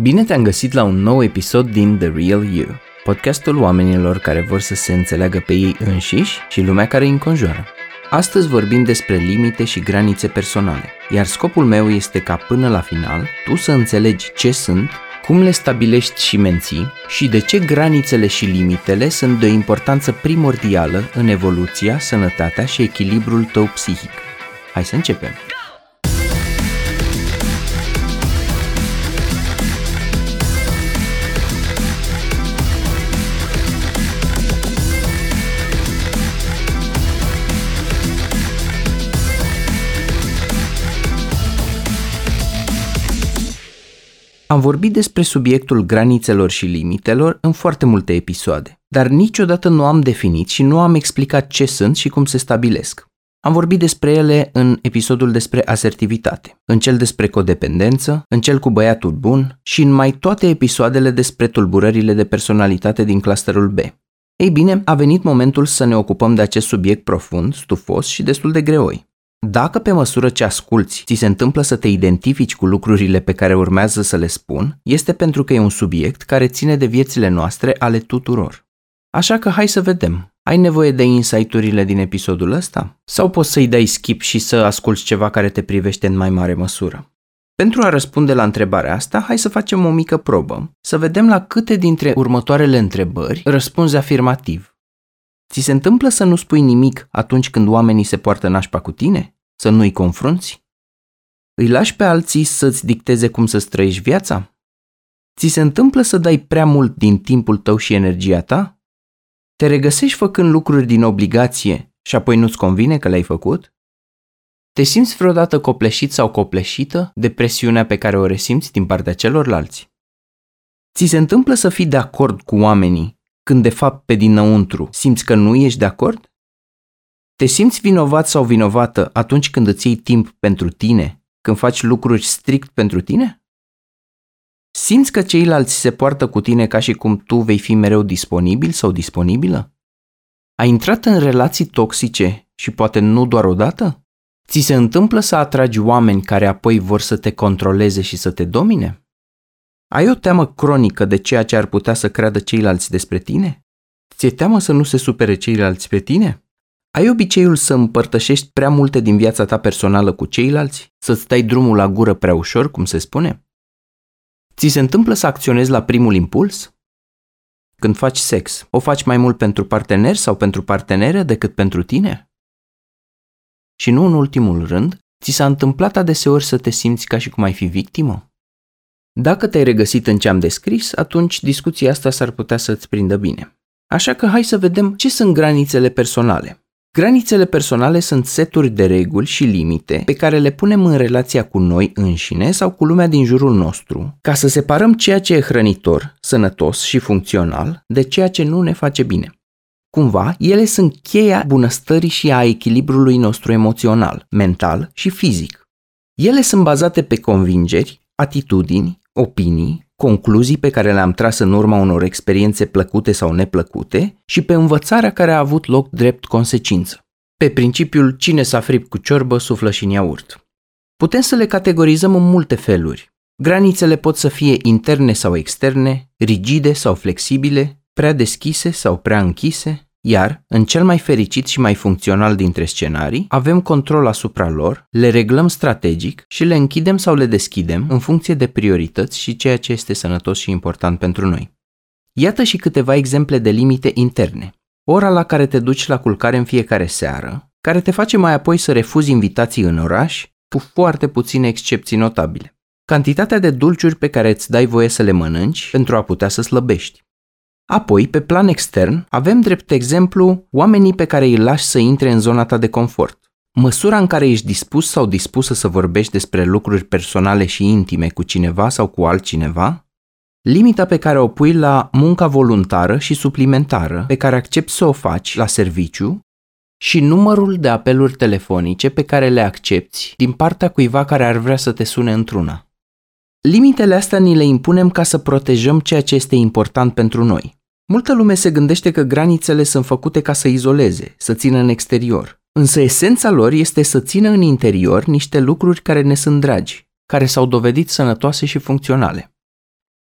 Bine te-am găsit la un nou episod din The Real You, podcastul oamenilor care vor să se înțeleagă pe ei înșiși și lumea care îi înconjoară. Astăzi vorbim despre limite și granițe personale, iar scopul meu este ca până la final tu să înțelegi ce sunt, cum le stabilești și menții și de ce granițele și limitele sunt de o importanță primordială în evoluția, sănătatea și echilibrul tău psihic. Hai să începem! Am vorbit despre subiectul granițelor și limitelor în foarte multe episoade, dar niciodată nu am definit și nu am explicat ce sunt și cum se stabilesc. Am vorbit despre ele în episodul despre asertivitate, în cel despre codependență, în cel cu băiatul bun și în mai toate episoadele despre tulburările de personalitate din clusterul B. Ei bine, a venit momentul să ne ocupăm de acest subiect profund, stufos și destul de greoi. Dacă pe măsură ce asculți ți se întâmplă să te identifici cu lucrurile pe care urmează să le spun, este pentru că e un subiect care ține de viețile noastre ale tuturor. Așa că hai să vedem. Ai nevoie de insight-urile din episodul ăsta? Sau poți să-i dai skip și să asculți ceva care te privește în mai mare măsură? Pentru a răspunde la întrebarea asta, hai să facem o mică probă, să vedem la câte dintre următoarele întrebări răspunzi afirmativ. Ți se întâmplă să nu spui nimic atunci când oamenii se poartă nașpa cu tine? Să nu-i confrunți? Îi lași pe alții să-ți dicteze cum să trăiești viața? Ți se întâmplă să dai prea mult din timpul tău și energia ta? Te regăsești făcând lucruri din obligație și apoi nu-ți convine că le-ai făcut? Te simți vreodată copleșit sau copleșită de presiunea pe care o resimți din partea celorlalți? Ți se întâmplă să fii de acord cu oamenii când de fapt pe dinăuntru simți că nu ești de acord? Te simți vinovat sau vinovată atunci când îți iei timp pentru tine, când faci lucruri strict pentru tine? Simți că ceilalți se poartă cu tine ca și cum tu vei fi mereu disponibil sau disponibilă? Ai intrat în relații toxice și poate nu doar odată? Ți se întâmplă să atragi oameni care apoi vor să te controleze și să te domine? Ai o teamă cronică de ceea ce ar putea să creadă ceilalți despre tine? Ți-e teamă să nu se supere ceilalți pe tine? Ai obiceiul să împărtășești prea multe din viața ta personală cu ceilalți? Să-ți dai drumul la gură prea ușor, cum se spune? Ți se întâmplă să acționezi la primul impuls? Când faci sex, o faci mai mult pentru partener sau pentru partenere decât pentru tine? Și nu în ultimul rând, ți s-a întâmplat adeseori să te simți ca și cum ai fi victimă? Dacă te-ai regăsit în ce am descris, atunci discuția asta s-ar putea să-ți prindă bine. Așa că hai să vedem ce sunt granițele personale. Granițele personale sunt seturi de reguli și limite pe care le punem în relația cu noi înșine sau cu lumea din jurul nostru, ca să separăm ceea ce e hrănitor, sănătos și funcțional de ceea ce nu ne face bine. Cumva, ele sunt cheia bunăstării și a echilibrului nostru emoțional, mental și fizic. Ele sunt bazate pe convingeri, atitudini, opinii, concluzii pe care le-am tras în urma unor experiențe plăcute sau neplăcute și pe învățarea care a avut loc drept consecință. Pe principiul cine s-a fript cu ciorbă suflă și în iaurt. Putem să le categorizăm în multe feluri. Granițele pot să fie interne sau externe, rigide sau flexibile, prea deschise sau prea închise, iar, în cel mai fericit și mai funcțional dintre scenarii, avem control asupra lor, le reglăm strategic și le închidem sau le deschidem în funcție de priorități și ceea ce este sănătos și important pentru noi. Iată și câteva exemple de limite interne. Ora la care te duci la culcare în fiecare seară, care te face mai apoi să refuzi invitații în oraș, cu foarte puține excepții notabile. Cantitatea de dulciuri pe care îți dai voie să le mănânci pentru a putea să slăbești. Apoi, pe plan extern, avem drept exemplu oamenii pe care îi lași să intre în zona ta de confort. Măsura în care ești dispus sau dispusă să vorbești despre lucruri personale și intime cu cineva sau cu altcineva, limita pe care o pui la munca voluntară și suplimentară pe care accepti să o faci la serviciu și numărul de apeluri telefonice pe care le accepti din partea cuiva care ar vrea să te sune într-una. Limitele astea ni le impunem ca să protejăm ceea ce este important pentru noi. Multă lume se gândește că granițele sunt făcute ca să izoleze, să țină în exterior. Însă esența lor este să țină în interior niște lucruri care ne sunt dragi, care s-au dovedit sănătoase și funcționale.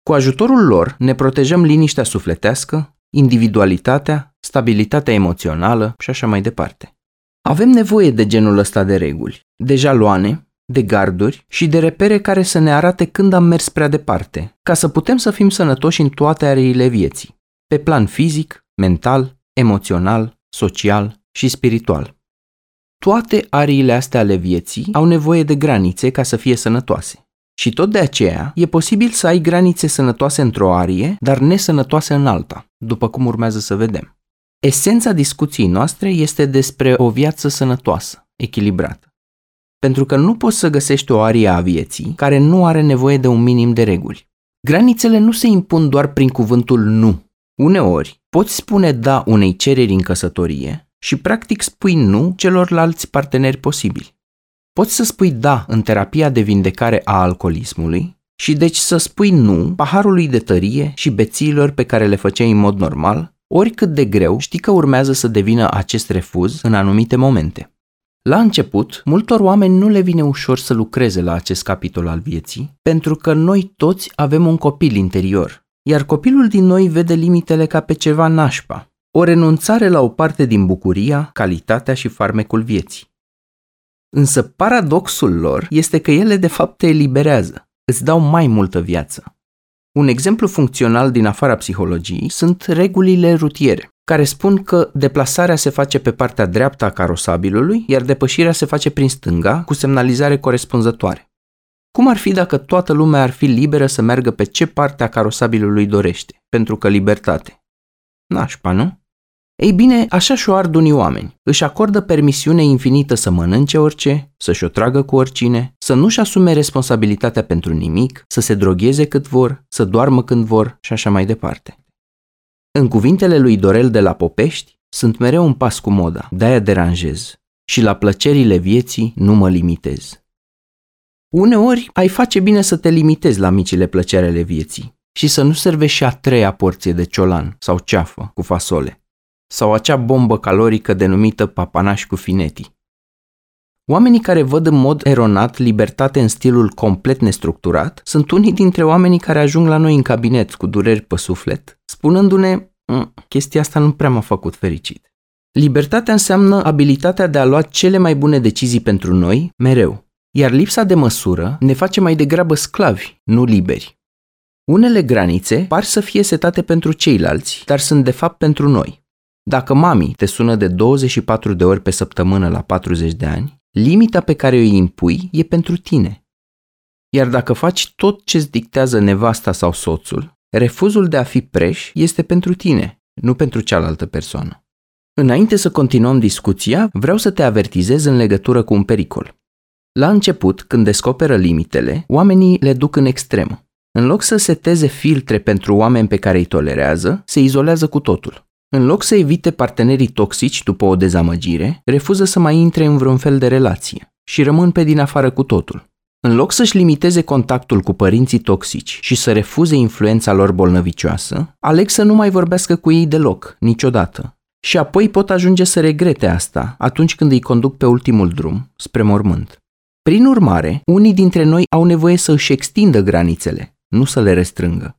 Cu ajutorul lor ne protejăm liniștea sufletească, individualitatea, stabilitatea emoțională și așa mai departe. Avem nevoie de genul ăsta de reguli, de jaloane, de garduri și de repere care să ne arate când am mers prea departe, ca să putem să fim sănătoși în toate areile vieții, pe plan fizic, mental, emoțional, social și spiritual. Toate ariile astea ale vieții au nevoie de granițe ca să fie sănătoase. Și tot de aceea e posibil să ai granițe sănătoase într-o arie, dar nesănătoase în alta, după cum urmează să vedem. Esența discuției noastre este despre o viață sănătoasă, echilibrată. Pentru că nu poți să găsești o arie a vieții care nu are nevoie de un minim de reguli. Granițele nu se impun doar prin cuvântul nu. Uneori, poți spune da unei cereri în căsătorie și practic spui nu celorlalți parteneri posibili. Poți să spui da în terapia de vindecare a alcoolismului și deci să spui nu paharului de tărie și bețiilor pe care le făceai în mod normal, oricât de greu știi că urmează să devină acest refuz în anumite momente. La început, multor oameni nu le vine ușor să lucreze la acest capitol al vieții, pentru că noi toți avem un copil interior, iar copilul din noi vede limitele ca pe ceva nașpa, o renunțare la o parte din bucuria, calitatea și farmecul vieții. Însă paradoxul lor este că ele de fapt te eliberează, îți dau mai multă viață. Un exemplu funcțional din afara psihologiei sunt regulile rutiere, care spun că deplasarea se face pe partea dreaptă a carosabilului, iar depășirea se face prin stânga, cu semnalizare corespunzătoare. Cum ar fi dacă toată lumea ar fi liberă să meargă pe ce parte a carosabilului dorește, pentru că libertate? Nașpa, nu? Ei bine, așa și-o ard unii oameni. Își acordă permisiune infinită să mănânce orice, să-și o tragă cu oricine, să nu-și asume responsabilitatea pentru nimic, să se drogheze cât vor, să doarmă când vor și așa mai departe. În cuvintele lui Dorel de la Popești, sunt mereu un pas cu moda, de-aia deranjez. Și la plăcerile vieții nu mă limitez. Uneori ai face bine să te limitezi la micile plăceri ale vieții și să nu servești și a treia porție de ciolan sau ceafă cu fasole sau acea bombă calorică denumită papanaș cu fineti. Oamenii care văd în mod eronat libertate în stilul complet nestructurat sunt unii dintre oamenii care ajung la noi în cabinet cu dureri pe suflet, spunându-ne, mm, chestia asta nu prea m-a făcut fericit. Libertatea înseamnă abilitatea de a lua cele mai bune decizii pentru noi, mereu, iar lipsa de măsură ne face mai degrabă sclavi, nu liberi. Unele granițe par să fie setate pentru ceilalți, dar sunt de fapt pentru noi. Dacă mami te sună de 24 de ori pe săptămână la 40 de ani, limita pe care o impui e pentru tine. Iar dacă faci tot ce-ți dictează nevasta sau soțul, refuzul de a fi preș este pentru tine, nu pentru cealaltă persoană. Înainte să continuăm discuția, vreau să te avertizez în legătură cu un pericol. La început, când descoperă limitele, oamenii le duc în extrem. În loc să seteze filtre pentru oameni pe care îi tolerează, se izolează cu totul. În loc să evite partenerii toxici după o dezamăgire, refuză să mai intre în vreun fel de relație și rămân pe din afară cu totul. În loc să-și limiteze contactul cu părinții toxici și să refuze influența lor bolnăvicioasă, aleg să nu mai vorbească cu ei deloc, niciodată. Și apoi pot ajunge să regrete asta atunci când îi conduc pe ultimul drum, spre mormânt. Prin urmare, unii dintre noi au nevoie să își extindă granițele, nu să le restrângă.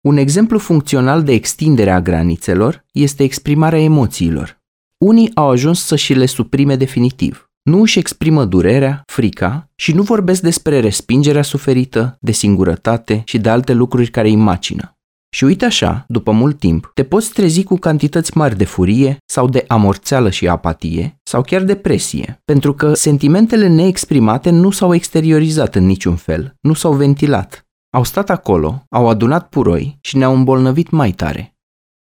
Un exemplu funcțional de extindere a granițelor este exprimarea emoțiilor. Unii au ajuns să și le suprime definitiv. Nu își exprimă durerea, frica și nu vorbesc despre respingerea suferită, de singurătate și de alte lucruri care îi macină. Și uite așa, după mult timp, te poți trezi cu cantități mari de furie sau de amorțeală și apatie sau chiar depresie, pentru că sentimentele neexprimate nu s-au exteriorizat în niciun fel, nu s-au ventilat, au stat acolo, au adunat puroi și ne-au îmbolnăvit mai tare.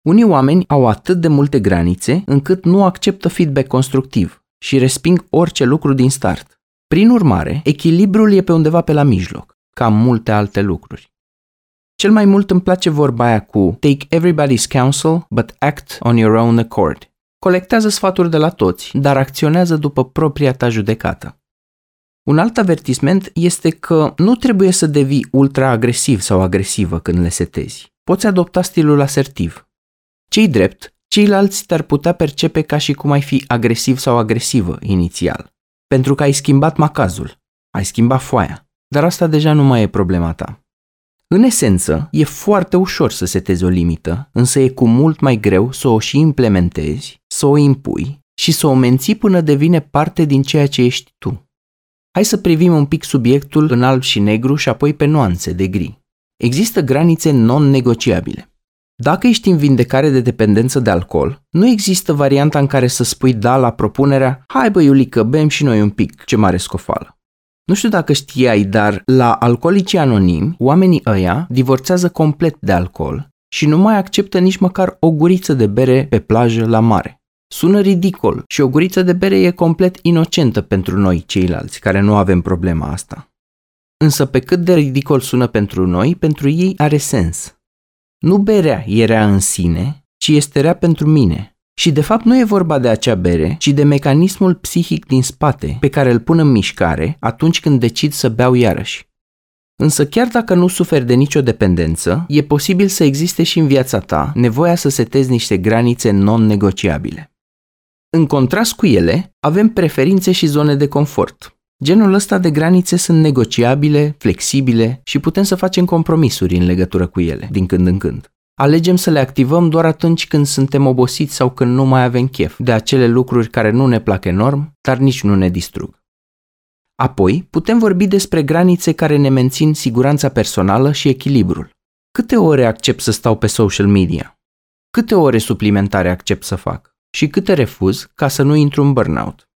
Unii oameni au atât de multe granițe încât nu acceptă feedback constructiv și resping orice lucru din start. Prin urmare, echilibrul e pe undeva pe la mijloc, ca multe alte lucruri. Cel mai mult îmi place vorba aia cu Take everybody's counsel, but act on your own accord. Colectează sfaturi de la toți, dar acționează după propria ta judecată. Un alt avertisment este că nu trebuie să devii ultra-agresiv sau agresivă când le setezi. Poți adopta stilul asertiv. Cei drept, ceilalți te-ar putea percepe ca și cum ai fi agresiv sau agresivă inițial, pentru că ai schimbat macazul, ai schimbat foaia, dar asta deja nu mai e problema ta. În esență, e foarte ușor să setezi o limită, însă e cu mult mai greu să o și implementezi, să o impui și să o menții până devine parte din ceea ce ești tu. Hai să privim un pic subiectul în alb și negru și apoi pe nuanțe de gri. Există granițe non-negociabile. Dacă ești în vindecare de dependență de alcool, nu există varianta în care să spui da la propunerea Hai bă, Iulică, bem și noi un pic, ce mare scofală. Nu știu dacă știai, dar la alcoolicii anonimi, oamenii ăia divorțează complet de alcool și nu mai acceptă nici măcar o guriță de bere pe plajă la mare. Sună ridicol și o guriță de bere e complet inocentă pentru noi ceilalți care nu avem problema asta. Însă pe cât de ridicol sună pentru noi, pentru ei are sens. Nu berea e rea în sine, ci este rea pentru mine. Și de fapt nu e vorba de acea bere, ci de mecanismul psihic din spate pe care îl pun în mișcare atunci când decid să beau iarăși. Însă chiar dacă nu suferi de nicio dependență, e posibil să existe și în viața ta nevoia să setezi niște granițe non-negociabile. În contrast cu ele, avem preferințe și zone de confort. Genul ăsta de granițe sunt negociabile, flexibile și putem să facem compromisuri în legătură cu ele, din când în când. Alegem să le activăm doar atunci când suntem obosiți sau când nu mai avem chef de acele lucruri care nu ne plac enorm, dar nici nu ne distrug. Apoi, putem vorbi despre granițe care ne mențin siguranța personală și echilibrul. Câte ore accept să stau pe social media? Câte ore suplimentare accept să fac? Și câte refuz ca să nu intru în burnout?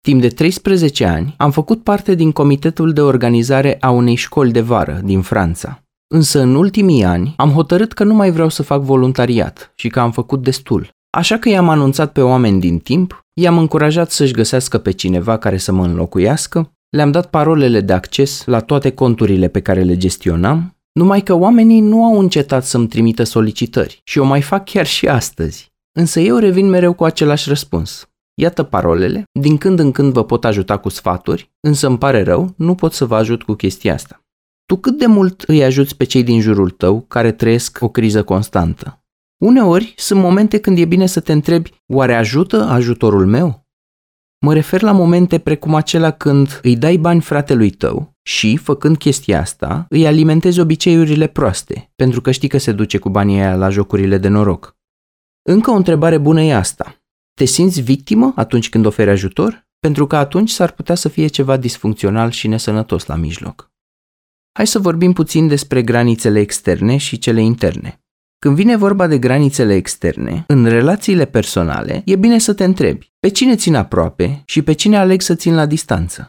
Timp de 13 ani am făcut parte din comitetul de organizare a unei școli de vară din Franța. Însă în ultimii ani am hotărât că nu mai vreau să fac voluntariat și că am făcut destul. Așa că i-am anunțat pe oameni din timp, i-am încurajat să-și găsească pe cineva care să mă înlocuiască, le-am dat parolele de acces la toate conturile pe care le gestionam, numai că oamenii nu au încetat să-mi trimită solicitări și o mai fac chiar și astăzi. Însă eu revin mereu cu același răspuns. Iată parolele, din când în când vă pot ajuta cu sfaturi, însă îmi pare rău, nu pot să vă ajut cu chestia asta. Tu cât de mult îi ajuți pe cei din jurul tău care trăiesc o criză constantă? Uneori sunt momente când e bine să te întrebi, oare ajută ajutorul meu? Mă refer la momente precum acela când îi dai bani fratelui tău și, făcând chestia asta, îi alimentezi obiceiurile proaste, pentru că știi că se duce cu banii aia la jocurile de noroc. Încă o întrebare bună e asta. Te simți victimă atunci când oferi ajutor? Pentru că atunci s-ar putea să fie ceva disfuncțional și nesănătos la mijloc. Hai să vorbim puțin despre granițele externe și cele interne. Când vine vorba de granițele externe, în relațiile personale, e bine să te întrebi pe cine țin aproape și pe cine aleg să țin la distanță.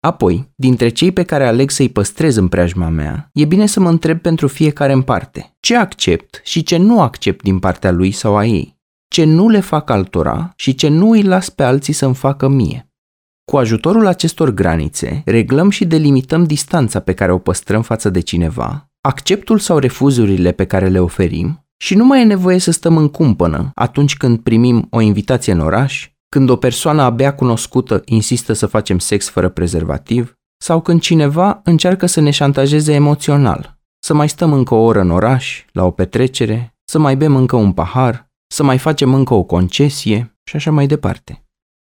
Apoi, dintre cei pe care aleg să-i păstrez în preajma mea, e bine să mă întreb pentru fiecare în parte ce accept și ce nu accept din partea lui sau a ei ce nu le fac altora și ce nu îi las pe alții să-mi facă mie. Cu ajutorul acestor granițe, reglăm și delimităm distanța pe care o păstrăm față de cineva, acceptul sau refuzurile pe care le oferim și nu mai e nevoie să stăm în cumpănă atunci când primim o invitație în oraș, când o persoană abia cunoscută insistă să facem sex fără prezervativ sau când cineva încearcă să ne șantajeze emoțional, să mai stăm încă o oră în oraș, la o petrecere, să mai bem încă un pahar, să mai facem încă o concesie și așa mai departe.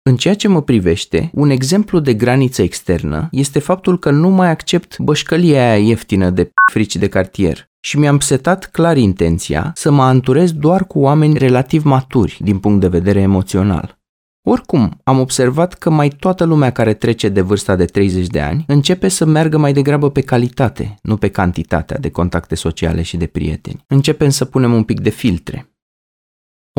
În ceea ce mă privește, un exemplu de graniță externă este faptul că nu mai accept bășcălia aia ieftină de frici de cartier și mi-am setat clar intenția să mă anturez doar cu oameni relativ maturi din punct de vedere emoțional. Oricum, am observat că mai toată lumea care trece de vârsta de 30 de ani începe să meargă mai degrabă pe calitate, nu pe cantitatea de contacte sociale și de prieteni. Începem să punem un pic de filtre.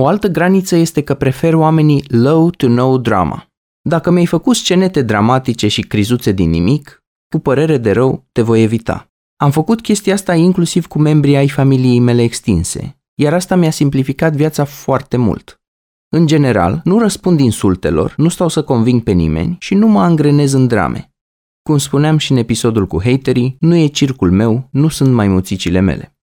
O altă graniță este că prefer oamenii low to no drama. Dacă mi-ai făcut scenete dramatice și crizuțe din nimic, cu părere de rău te voi evita. Am făcut chestia asta inclusiv cu membrii ai familiei mele extinse, iar asta mi-a simplificat viața foarte mult. În general, nu răspund insultelor, nu stau să conving pe nimeni și nu mă angrenez în drame. Cum spuneam și în episodul cu haterii, nu e circul meu, nu sunt mai muțicile mele.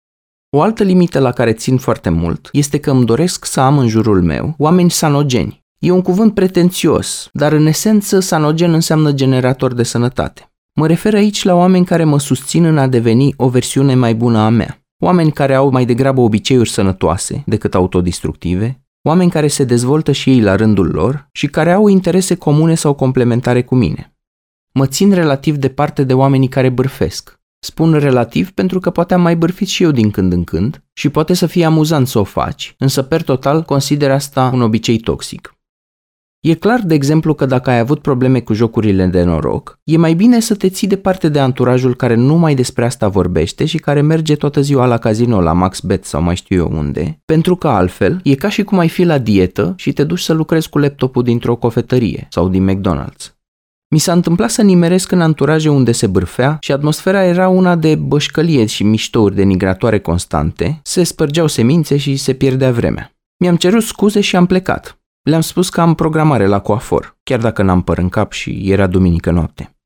O altă limită la care țin foarte mult este că îmi doresc să am în jurul meu oameni sanogeni. E un cuvânt pretențios, dar în esență sanogen înseamnă generator de sănătate. Mă refer aici la oameni care mă susțin în a deveni o versiune mai bună a mea. Oameni care au mai degrabă obiceiuri sănătoase decât autodistructive, oameni care se dezvoltă și ei la rândul lor și care au interese comune sau complementare cu mine. Mă țin relativ departe de oamenii care bârfesc, Spun relativ pentru că poate am mai bârfit și eu din când în când și poate să fie amuzant să o faci, însă per total consider asta un obicei toxic. E clar, de exemplu, că dacă ai avut probleme cu jocurile de noroc, e mai bine să te ții departe de anturajul care numai despre asta vorbește și care merge toată ziua la casino, la MaxBet sau mai știu eu unde, pentru că altfel e ca și cum ai fi la dietă și te duci să lucrezi cu laptopul dintr-o cofetărie sau din McDonald's. Mi s-a întâmplat să nimeresc în anturaje unde se bârfea și atmosfera era una de bășcălie și miștouri denigratoare constante, se spărgeau semințe și se pierdea vremea. Mi-am cerut scuze și am plecat. Le-am spus că am programare la coafor, chiar dacă n-am păr în cap și era duminică noapte.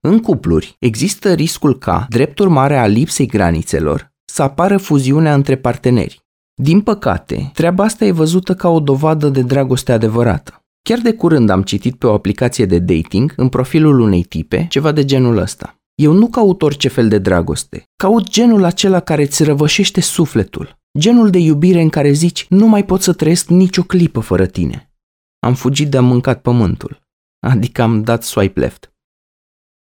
În cupluri există riscul ca, drept urmare a lipsei granițelor, să apară fuziunea între parteneri. Din păcate, treaba asta e văzută ca o dovadă de dragoste adevărată. Chiar de curând am citit pe o aplicație de dating, în profilul unei tipe, ceva de genul ăsta. Eu nu caut orice fel de dragoste. Caut genul acela care îți răvășește sufletul. Genul de iubire în care zici, nu mai pot să trăiesc nicio clipă fără tine. Am fugit de a mâncat pământul. Adică am dat swipe left.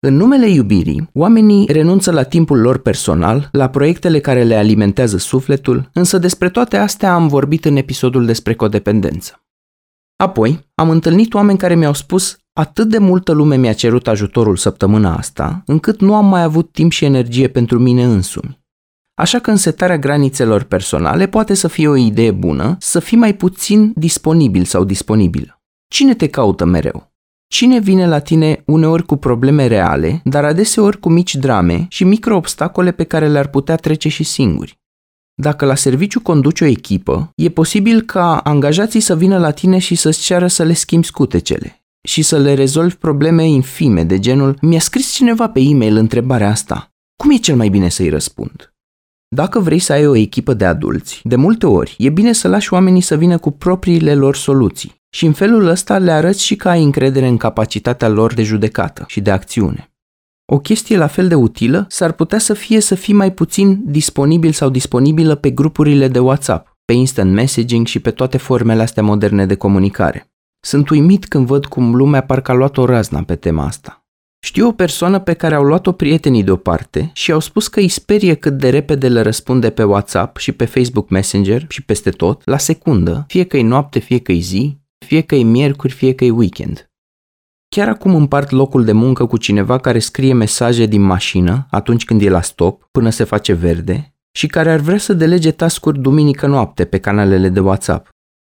În numele iubirii, oamenii renunță la timpul lor personal, la proiectele care le alimentează sufletul, însă despre toate astea am vorbit în episodul despre codependență. Apoi, am întâlnit oameni care mi-au spus atât de multă lume mi-a cerut ajutorul săptămâna asta, încât nu am mai avut timp și energie pentru mine însumi. Așa că însetarea granițelor personale poate să fie o idee bună, să fii mai puțin disponibil sau disponibilă. Cine te caută mereu? Cine vine la tine uneori cu probleme reale, dar adeseori cu mici drame și micro-obstacole pe care le-ar putea trece și singuri? Dacă la serviciu conduci o echipă, e posibil ca angajații să vină la tine și să-ți ceară să le schimbi scutecele și să le rezolvi probleme infime de genul Mi-a scris cineva pe e-mail întrebarea asta. Cum e cel mai bine să-i răspund? Dacă vrei să ai o echipă de adulți, de multe ori e bine să lași oamenii să vină cu propriile lor soluții și în felul ăsta le arăți și că ai încredere în capacitatea lor de judecată și de acțiune. O chestie la fel de utilă s-ar putea să fie să fii mai puțin disponibil sau disponibilă pe grupurile de WhatsApp, pe instant messaging și pe toate formele astea moderne de comunicare. Sunt uimit când văd cum lumea parcă a luat o razna pe tema asta. Știu o persoană pe care au luat-o prietenii deoparte și au spus că îi sperie cât de repede le răspunde pe WhatsApp și pe Facebook Messenger și peste tot, la secundă, fie că e noapte, fie că e zi, fie că e miercuri, fie că e weekend. Chiar acum împart locul de muncă cu cineva care scrie mesaje din mașină atunci când e la stop, până se face verde, și care ar vrea să delege tascuri duminică noapte pe canalele de WhatsApp.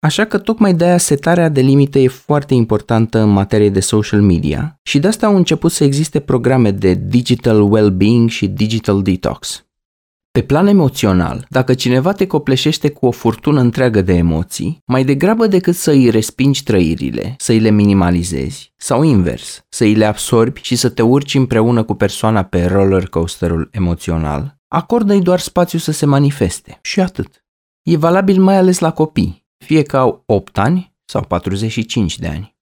Așa că tocmai de aia setarea de limite e foarte importantă în materie de social media și de asta au început să existe programe de digital well-being și digital detox. Pe plan emoțional, dacă cineva te copleșește cu o furtună întreagă de emoții, mai degrabă decât să îi respingi trăirile, să îi le minimalizezi, sau invers, să îi le absorbi și să te urci împreună cu persoana pe roller coasterul emoțional, acordă-i doar spațiu să se manifeste și atât. E valabil mai ales la copii, fie că au 8 ani sau 45 de ani.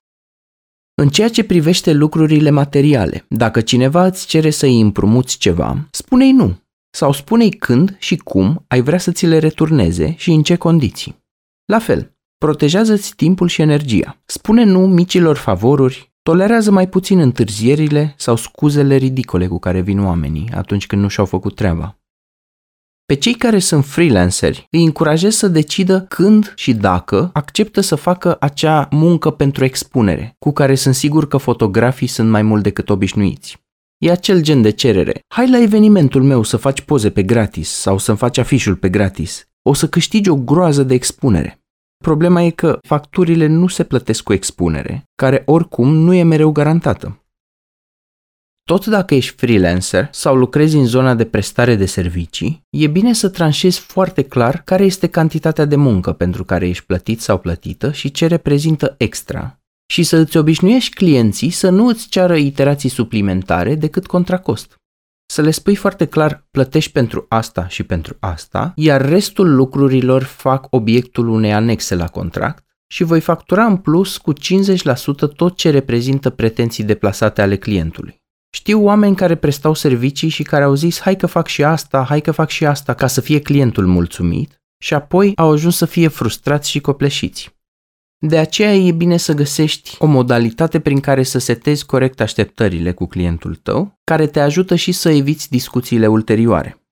În ceea ce privește lucrurile materiale, dacă cineva îți cere să îi împrumuți ceva, spune-i nu sau spune-i când și cum ai vrea să ți le returneze și în ce condiții. La fel, protejează-ți timpul și energia. Spune nu micilor favoruri, tolerează mai puțin întârzierile sau scuzele ridicole cu care vin oamenii atunci când nu și-au făcut treaba. Pe cei care sunt freelanceri îi încurajez să decidă când și dacă acceptă să facă acea muncă pentru expunere, cu care sunt sigur că fotografii sunt mai mult decât obișnuiți. E acel gen de cerere. Hai la evenimentul meu să faci poze pe gratis sau să-mi faci afișul pe gratis. O să câștigi o groază de expunere. Problema e că facturile nu se plătesc cu expunere, care oricum nu e mereu garantată. Tot dacă ești freelancer sau lucrezi în zona de prestare de servicii, e bine să tranșezi foarte clar care este cantitatea de muncă pentru care ești plătit sau plătită și ce reprezintă extra și să îți obișnuiești clienții să nu îți ceară iterații suplimentare decât contra cost. Să le spui foarte clar, plătești pentru asta și pentru asta, iar restul lucrurilor fac obiectul unei anexe la contract și voi factura în plus cu 50% tot ce reprezintă pretenții deplasate ale clientului. Știu oameni care prestau servicii și care au zis hai că fac și asta, hai că fac și asta ca să fie clientul mulțumit și apoi au ajuns să fie frustrați și copleșiți. De aceea e bine să găsești o modalitate prin care să setezi corect așteptările cu clientul tău, care te ajută și să eviți discuțiile ulterioare.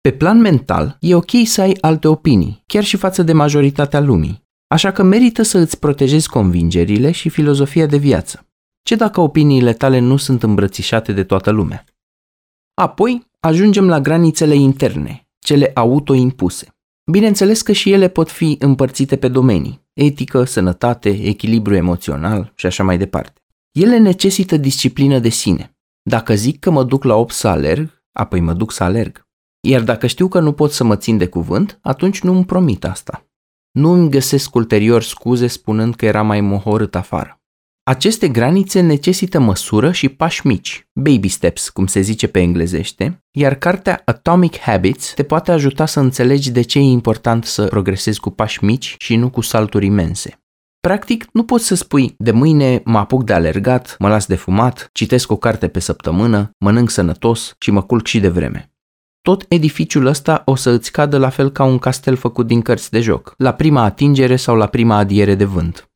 Pe plan mental, e ok să ai alte opinii, chiar și față de majoritatea lumii, așa că merită să îți protejezi convingerile și filozofia de viață. Ce dacă opiniile tale nu sunt îmbrățișate de toată lumea? Apoi, ajungem la granițele interne, cele autoimpuse. Bineînțeles că și ele pot fi împărțite pe domenii, etică, sănătate, echilibru emoțional și așa mai departe. Ele necesită disciplină de sine. Dacă zic că mă duc la 8 să alerg, apoi mă duc să alerg. Iar dacă știu că nu pot să mă țin de cuvânt, atunci nu îmi promit asta. Nu îmi găsesc ulterior scuze spunând că era mai mohorât afară. Aceste granițe necesită măsură și pași mici, baby steps, cum se zice pe englezește, iar cartea Atomic Habits te poate ajuta să înțelegi de ce e important să progresezi cu pași mici și nu cu salturi imense. Practic, nu poți să spui, de mâine mă apuc de alergat, mă las de fumat, citesc o carte pe săptămână, mănânc sănătos și mă culc și de vreme. Tot edificiul ăsta o să îți cadă la fel ca un castel făcut din cărți de joc, la prima atingere sau la prima adiere de vânt.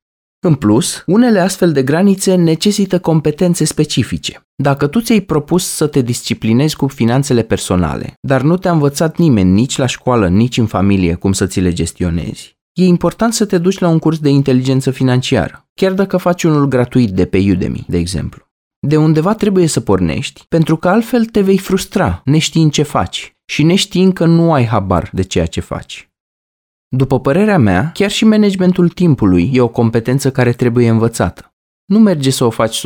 În plus, unele astfel de granițe necesită competențe specifice. Dacă tu ți-ai propus să te disciplinezi cu finanțele personale, dar nu te-a învățat nimeni nici la școală, nici în familie cum să ți le gestionezi, e important să te duci la un curs de inteligență financiară, chiar dacă faci unul gratuit de pe Udemy, de exemplu. De undeva trebuie să pornești, pentru că altfel te vei frustra, neștiind ce faci și neștiind că nu ai habar de ceea ce faci. După părerea mea, chiar și managementul timpului e o competență care trebuie învățată. Nu merge să o faci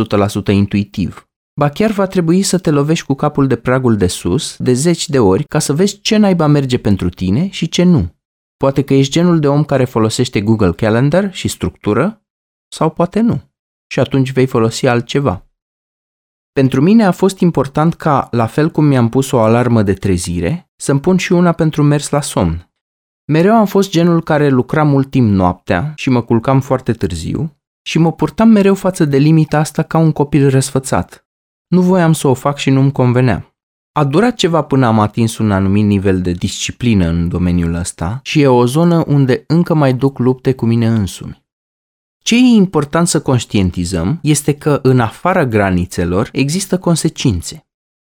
100% intuitiv. Ba chiar va trebui să te lovești cu capul de pragul de sus de zeci de ori ca să vezi ce naiba merge pentru tine și ce nu. Poate că ești genul de om care folosește Google Calendar și structură, sau poate nu. Și atunci vei folosi altceva. Pentru mine a fost important ca, la fel cum mi-am pus o alarmă de trezire, să-mi pun și una pentru mers la somn, Mereu am fost genul care lucra mult timp noaptea și mă culcam foarte târziu și mă purtam mereu față de limita asta ca un copil răsfățat. Nu voiam să o fac și nu-mi convenea. A durat ceva până am atins un anumit nivel de disciplină în domeniul ăsta și e o zonă unde încă mai duc lupte cu mine însumi. Ce e important să conștientizăm este că în afara granițelor există consecințe.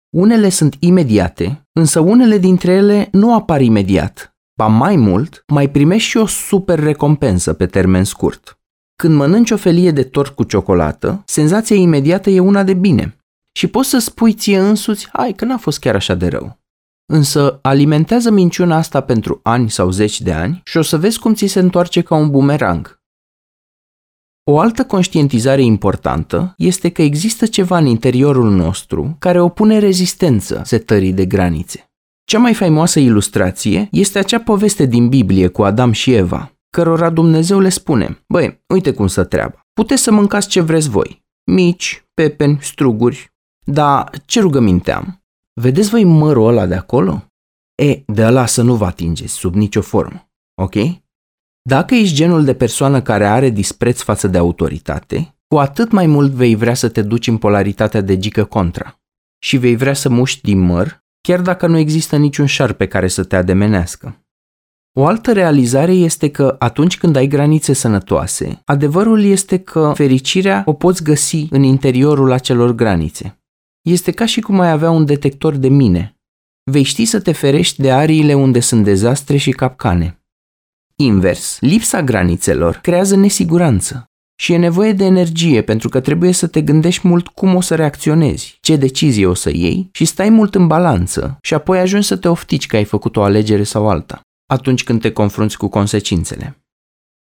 Unele sunt imediate, însă unele dintre ele nu apar imediat Ba mai mult, mai primești și o super recompensă pe termen scurt. Când mănânci o felie de tort cu ciocolată, senzația imediată e una de bine. Și poți să spui ție însuți, hai că n-a fost chiar așa de rău. Însă alimentează minciuna asta pentru ani sau zeci de ani și o să vezi cum ți se întoarce ca un bumerang. O altă conștientizare importantă este că există ceva în interiorul nostru care opune rezistență setării de granițe. Cea mai faimoasă ilustrație este acea poveste din Biblie cu Adam și Eva, cărora Dumnezeu le spune, băi, uite cum să treaba, puteți să mâncați ce vreți voi, mici, pepeni, struguri, dar ce rugăminte am? Vedeți voi mărul ăla de acolo? E, de ăla să nu vă atingeți sub nicio formă, ok? Dacă ești genul de persoană care are dispreț față de autoritate, cu atât mai mult vei vrea să te duci în polaritatea de gică contra și vei vrea să muști din măr chiar dacă nu există niciun șarpe care să te ademenească. O altă realizare este că atunci când ai granițe sănătoase, adevărul este că fericirea o poți găsi în interiorul acelor granițe. Este ca și cum ai avea un detector de mine. Vei ști să te ferești de ariile unde sunt dezastre și capcane. Invers, lipsa granițelor creează nesiguranță. Și e nevoie de energie pentru că trebuie să te gândești mult cum o să reacționezi, ce decizie o să iei și stai mult în balanță și apoi ajungi să te oftici că ai făcut o alegere sau alta, atunci când te confrunți cu consecințele.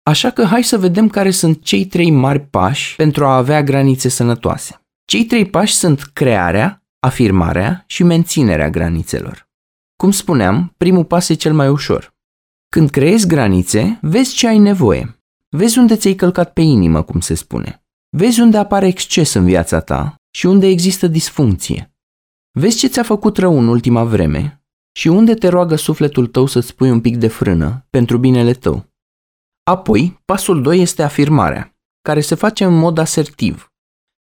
Așa că hai să vedem care sunt cei trei mari pași pentru a avea granițe sănătoase. Cei trei pași sunt crearea, afirmarea și menținerea granițelor. Cum spuneam, primul pas e cel mai ușor. Când creezi granițe, vezi ce ai nevoie, Vezi unde ți-ai călcat pe inimă, cum se spune. Vezi unde apare exces în viața ta și unde există disfuncție. Vezi ce ți-a făcut rău în ultima vreme și unde te roagă sufletul tău să-ți pui un pic de frână pentru binele tău. Apoi, pasul 2 este afirmarea, care se face în mod asertiv.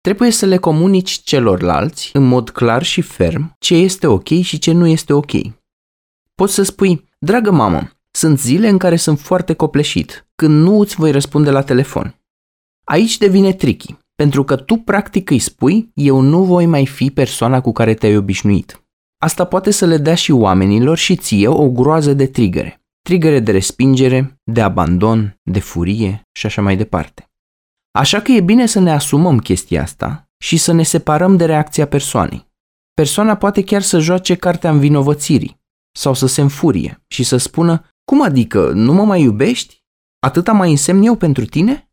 Trebuie să le comunici celorlalți, în mod clar și ferm, ce este ok și ce nu este ok. Poți să spui, dragă mamă, sunt zile în care sunt foarte copleșit, când nu îți voi răspunde la telefon. Aici devine tricky, pentru că tu practic îi spui, eu nu voi mai fi persoana cu care te-ai obișnuit. Asta poate să le dea și oamenilor și ție o groază de trigere. Trigere de respingere, de abandon, de furie și așa mai departe. Așa că e bine să ne asumăm chestia asta și să ne separăm de reacția persoanei. Persoana poate chiar să joace cartea învinovățirii sau să se înfurie și să spună Cum adică, nu mă mai iubești? Atâta mai însemn eu pentru tine?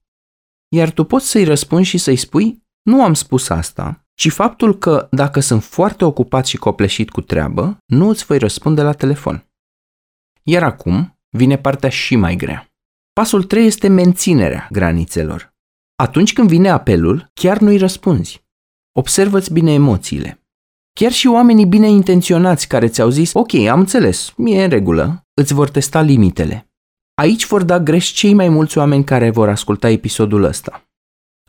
Iar tu poți să-i răspunzi și să-i spui Nu am spus asta, ci faptul că dacă sunt foarte ocupat și copleșit cu treabă, nu îți voi răspunde la telefon. Iar acum vine partea și mai grea. Pasul 3 este menținerea granițelor. Atunci când vine apelul, chiar nu-i răspunzi. Observă-ți bine emoțiile. Chiar și oamenii bine intenționați care ți-au zis, ok, am înțeles, e în regulă, îți vor testa limitele. Aici vor da greș cei mai mulți oameni care vor asculta episodul ăsta.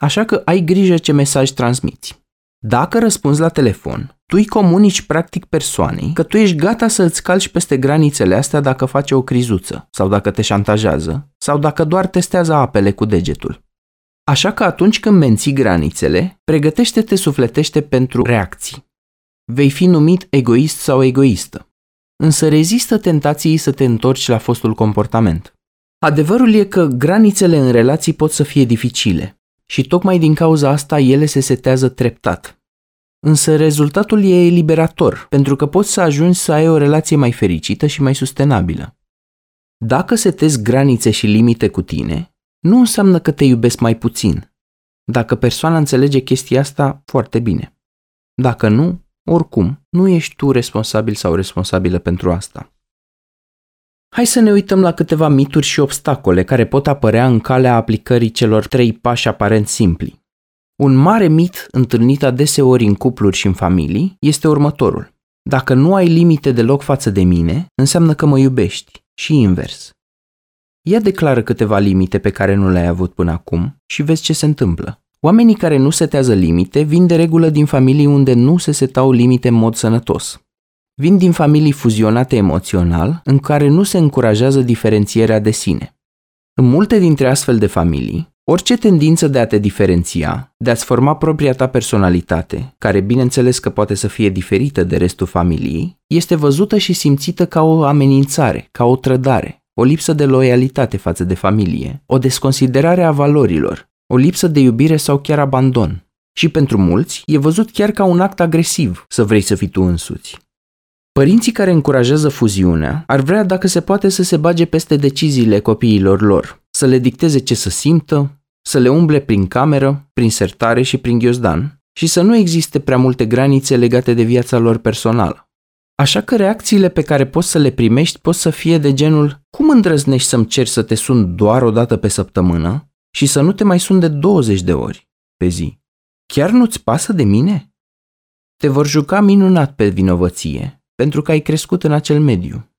Așa că ai grijă ce mesaj transmiți. Dacă răspunzi la telefon, tu îi comunici practic persoanei că tu ești gata să îți calci peste granițele astea dacă face o crizuță, sau dacă te șantajează, sau dacă doar testează apele cu degetul. Așa că atunci când menții granițele, pregătește-te sufletește pentru reacții. Vei fi numit egoist sau egoistă. Însă rezistă tentației să te întorci la fostul comportament. Adevărul e că granițele în relații pot să fie dificile și tocmai din cauza asta ele se setează treptat. Însă rezultatul e eliberator, pentru că poți să ajungi să ai o relație mai fericită și mai sustenabilă. Dacă setezi granițe și limite cu tine, nu înseamnă că te iubesc mai puțin. Dacă persoana înțelege chestia asta, foarte bine. Dacă nu, oricum, nu ești tu responsabil sau responsabilă pentru asta. Hai să ne uităm la câteva mituri și obstacole care pot apărea în calea aplicării celor trei pași aparent simpli. Un mare mit întâlnit adeseori în cupluri și în familii este următorul. Dacă nu ai limite deloc față de mine, înseamnă că mă iubești și invers. Ia declară câteva limite pe care nu le-ai avut până acum și vezi ce se întâmplă. Oamenii care nu setează limite vin de regulă din familii unde nu se setau limite în mod sănătos. Vin din familii fuzionate emoțional, în care nu se încurajează diferențierea de sine. În multe dintre astfel de familii, orice tendință de a te diferenția, de a-ți forma propria ta personalitate, care bineînțeles că poate să fie diferită de restul familiei, este văzută și simțită ca o amenințare, ca o trădare, o lipsă de loialitate față de familie, o desconsiderare a valorilor, o lipsă de iubire sau chiar abandon. Și pentru mulți, e văzut chiar ca un act agresiv să vrei să fii tu însuți. Părinții care încurajează fuziunea ar vrea, dacă se poate, să se bage peste deciziile copiilor lor, să le dicteze ce să simtă, să le umble prin cameră, prin sertare și prin ghiozdan și să nu existe prea multe granițe legate de viața lor personală. Așa că reacțiile pe care poți să le primești pot să fie de genul Cum îndrăznești să-mi ceri să te sun doar o dată pe săptămână și să nu te mai sun de 20 de ori pe zi? Chiar nu-ți pasă de mine? Te vor juca minunat pe vinovăție pentru că ai crescut în acel mediu.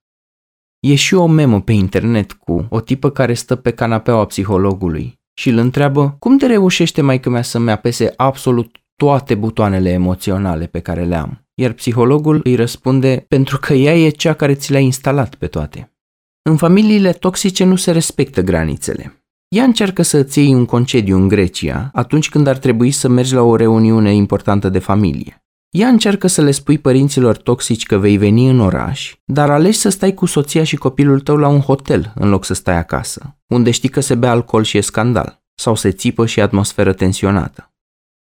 E și o memă pe internet cu o tipă care stă pe canapeaua psihologului și îl întreabă cum te reușește mai mea să-mi apese absolut toate butoanele emoționale pe care le am. Iar psihologul îi răspunde pentru că ea e cea care ți le-a instalat pe toate. În familiile toxice nu se respectă granițele. Ea încearcă să îți iei un concediu în Grecia atunci când ar trebui să mergi la o reuniune importantă de familie. Ea încearcă să le spui părinților toxici că vei veni în oraș, dar alegi să stai cu soția și copilul tău la un hotel în loc să stai acasă, unde știi că se bea alcool și e scandal, sau se țipă și atmosferă tensionată.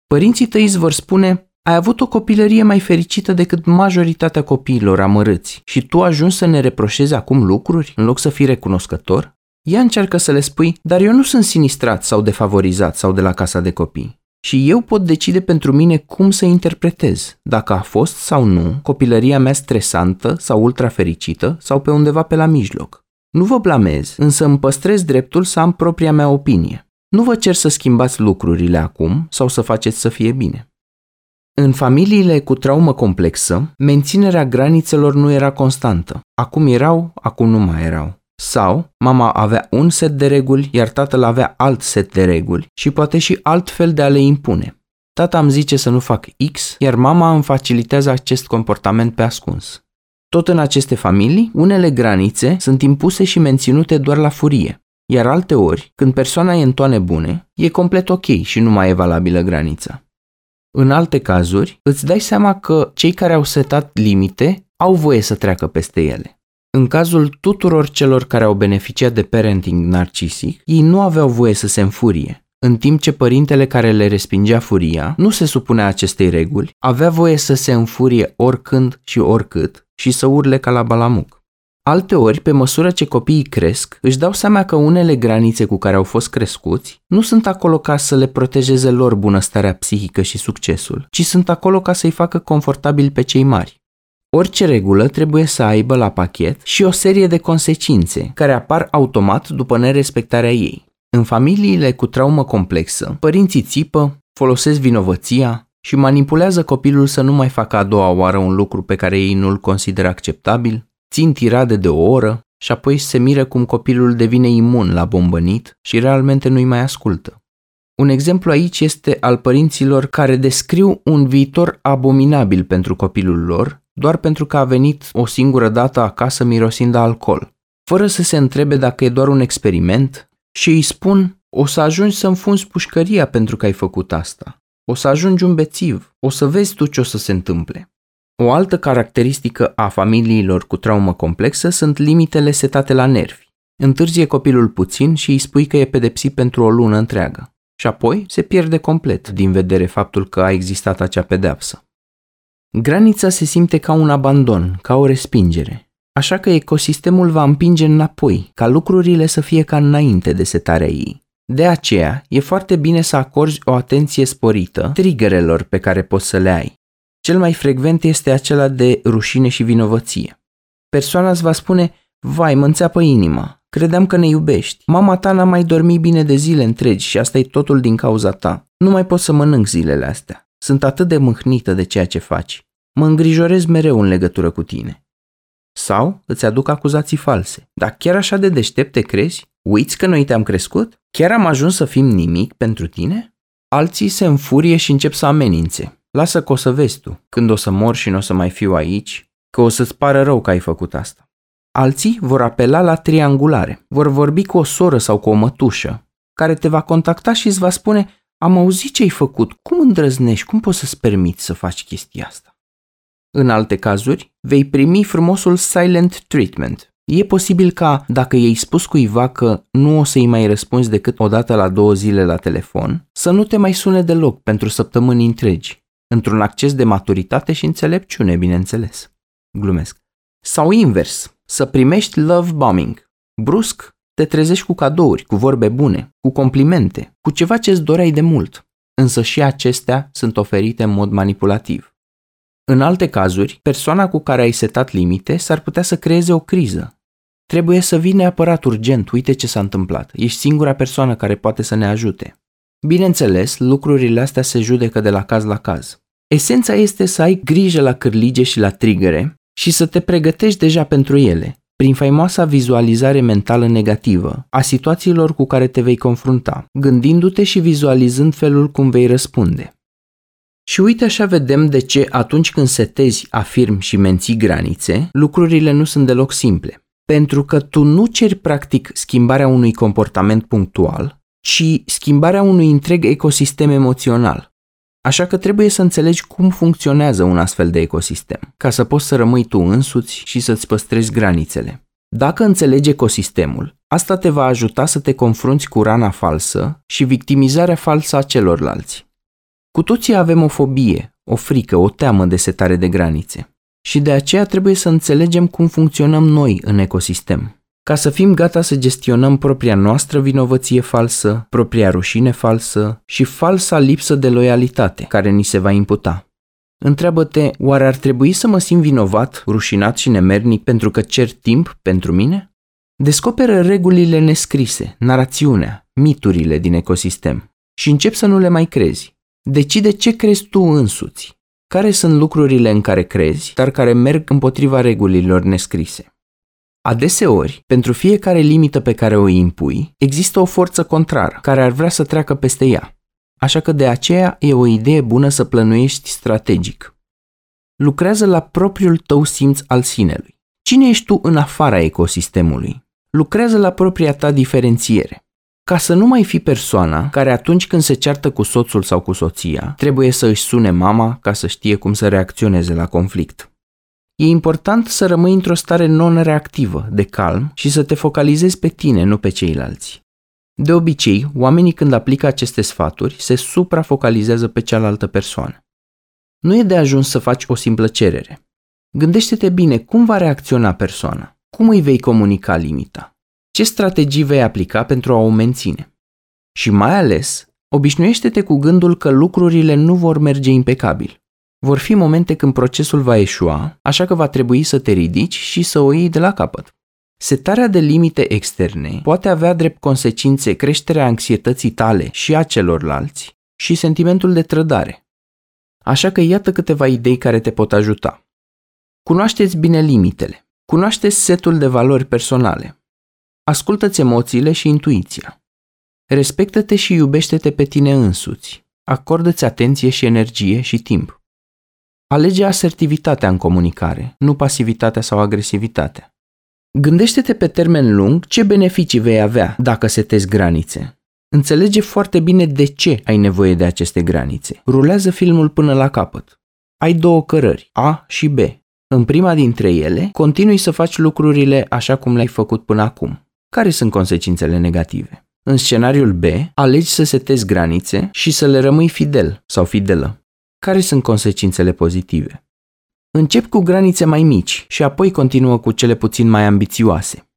Părinții tăi îți vor spune, ai avut o copilărie mai fericită decât majoritatea copiilor amărâți și tu ajungi să ne reproșezi acum lucruri în loc să fii recunoscător? Ea încearcă să le spui, dar eu nu sunt sinistrat sau defavorizat sau de la casa de copii. Și eu pot decide pentru mine cum să interpretez, dacă a fost sau nu copilăria mea stresantă sau ultra fericită sau pe undeva pe la mijloc. Nu vă blamez, însă îmi păstrez dreptul să am propria mea opinie. Nu vă cer să schimbați lucrurile acum sau să faceți să fie bine. În familiile cu traumă complexă, menținerea granițelor nu era constantă. Acum erau, acum nu mai erau. Sau mama avea un set de reguli, iar tatăl avea alt set de reguli și poate și alt fel de a le impune. Tata îmi zice să nu fac X, iar mama îmi facilitează acest comportament pe ascuns. Tot în aceste familii, unele granițe sunt impuse și menținute doar la furie, iar alte ori, când persoana e în toane bune, e complet ok și nu mai e valabilă granița. În alte cazuri, îți dai seama că cei care au setat limite au voie să treacă peste ele. În cazul tuturor celor care au beneficiat de parenting narcisic, ei nu aveau voie să se înfurie, în timp ce părintele care le respingea furia nu se supunea acestei reguli, avea voie să se înfurie oricând și oricât și să urle ca la balamuc. Alte ori, pe măsură ce copiii cresc, își dau seama că unele granițe cu care au fost crescuți nu sunt acolo ca să le protejeze lor bunăstarea psihică și succesul, ci sunt acolo ca să-i facă confortabil pe cei mari. Orice regulă trebuie să aibă la pachet și o serie de consecințe care apar automat după nerespectarea ei. În familiile cu traumă complexă, părinții țipă, folosesc vinovăția și manipulează copilul să nu mai facă a doua oară un lucru pe care ei nu-l consideră acceptabil, țin tirade de o oră și apoi se miră cum copilul devine imun la bombănit și realmente nu-i mai ascultă. Un exemplu aici este al părinților care descriu un viitor abominabil pentru copilul lor doar pentru că a venit o singură dată acasă mirosind alcool, fără să se întrebe dacă e doar un experiment și îi spun o să ajungi să înfunzi pușcăria pentru că ai făcut asta. O să ajungi un bețiv. O să vezi tu ce o să se întâmple. O altă caracteristică a familiilor cu traumă complexă sunt limitele setate la nervi. Întârzie copilul puțin și îi spui că e pedepsit pentru o lună întreagă. Și apoi se pierde complet din vedere faptul că a existat acea pedeapsă. Granița se simte ca un abandon, ca o respingere. Așa că ecosistemul va împinge înapoi, ca lucrurile să fie ca înainte de setarea ei. De aceea, e foarte bine să acorzi o atenție sporită triggerelor pe care poți să le ai. Cel mai frecvent este acela de rușine și vinovăție. Persoana îți va spune, vai, mă înțeapă inima, credeam că ne iubești, mama ta n-a mai dormit bine de zile întregi și asta e totul din cauza ta. Nu mai pot să mănânc zilele astea. Sunt atât de mâhnită de ceea ce faci. Mă îngrijorez mereu în legătură cu tine. Sau îți aduc acuzații false. Dar chiar așa de deștept te crezi? Uiți că noi te-am crescut? Chiar am ajuns să fim nimic pentru tine? Alții se înfurie și încep să amenințe. Lasă că o să vezi tu, când o să mor și nu o să mai fiu aici, că o să-ți pară rău că ai făcut asta. Alții vor apela la triangulare, vor vorbi cu o soră sau cu o mătușă, care te va contacta și îți va spune am auzit ce ai făcut, cum îndrăznești, cum poți să-ți permiți să faci chestia asta? În alte cazuri, vei primi frumosul silent treatment. E posibil ca, dacă i-ai spus cuiva că nu o să-i mai răspunzi decât o dată la două zile la telefon, să nu te mai sune deloc pentru săptămâni întregi într-un acces de maturitate și înțelepciune, bineînțeles. Glumesc. Sau invers, să primești love bombing. Brusc, te trezești cu cadouri, cu vorbe bune, cu complimente, cu ceva ce îți doreai de mult, însă și acestea sunt oferite în mod manipulativ. În alte cazuri, persoana cu care ai setat limite s-ar putea să creeze o criză. Trebuie să vii neapărat urgent, uite ce s-a întâmplat, ești singura persoană care poate să ne ajute. Bineînțeles, lucrurile astea se judecă de la caz la caz. Esența este să ai grijă la cârlige și la trigăre și să te pregătești deja pentru ele, prin faimoasa vizualizare mentală negativă a situațiilor cu care te vei confrunta, gândindu-te și vizualizând felul cum vei răspunde. Și uite așa vedem de ce atunci când setezi, afirmi și menții granițe, lucrurile nu sunt deloc simple. Pentru că tu nu ceri practic schimbarea unui comportament punctual, ci schimbarea unui întreg ecosistem emoțional. Așa că trebuie să înțelegi cum funcționează un astfel de ecosistem, ca să poți să rămâi tu însuți și să-ți păstrezi granițele. Dacă înțelegi ecosistemul, asta te va ajuta să te confrunți cu rana falsă și victimizarea falsă a celorlalți. Cu toții avem o fobie, o frică, o teamă de setare de granițe. Și de aceea trebuie să înțelegem cum funcționăm noi în ecosistem ca să fim gata să gestionăm propria noastră vinovăție falsă, propria rușine falsă și falsa lipsă de loialitate care ni se va imputa. Întreabă-te, oare ar trebui să mă simt vinovat, rușinat și nemernic pentru că cer timp pentru mine? Descoperă regulile nescrise, narațiunea, miturile din ecosistem și încep să nu le mai crezi. Decide ce crezi tu însuți. Care sunt lucrurile în care crezi, dar care merg împotriva regulilor nescrise? Adeseori, pentru fiecare limită pe care o impui, există o forță contrară care ar vrea să treacă peste ea. Așa că de aceea e o idee bună să plănuiești strategic. Lucrează la propriul tău simț al sinelui. Cine ești tu în afara ecosistemului? lucrează la propria ta diferențiere. Ca să nu mai fi persoana care atunci când se ceartă cu soțul sau cu soția, trebuie să își sune mama ca să știe cum să reacționeze la conflict. E important să rămâi într-o stare non-reactivă, de calm și să te focalizezi pe tine, nu pe ceilalți. De obicei, oamenii când aplică aceste sfaturi se suprafocalizează pe cealaltă persoană. Nu e de ajuns să faci o simplă cerere. Gândește-te bine cum va reacționa persoana, cum îi vei comunica limita, ce strategii vei aplica pentru a o menține. Și mai ales, obișnuiește-te cu gândul că lucrurile nu vor merge impecabil. Vor fi momente când procesul va eșua, așa că va trebui să te ridici și să o iei de la capăt. Setarea de limite externe poate avea drept consecințe creșterea anxietății tale și a celorlalți și sentimentul de trădare. Așa că iată câteva idei care te pot ajuta. Cunoașteți bine limitele. Cunoașteți setul de valori personale. Ascultă-ți emoțiile și intuiția. Respectă-te și iubește-te pe tine însuți. Acordă-ți atenție și energie și timp. Alege asertivitatea în comunicare, nu pasivitatea sau agresivitatea. Gândește-te pe termen lung ce beneficii vei avea dacă setezi granițe. Înțelege foarte bine de ce ai nevoie de aceste granițe. Rulează filmul până la capăt. Ai două cărări, A și B. În prima dintre ele, continui să faci lucrurile așa cum le-ai făcut până acum. Care sunt consecințele negative? În scenariul B, alegi să setezi granițe și să le rămâi fidel sau fidelă. Care sunt consecințele pozitive? Încep cu granițe mai mici și apoi continuă cu cele puțin mai ambițioase.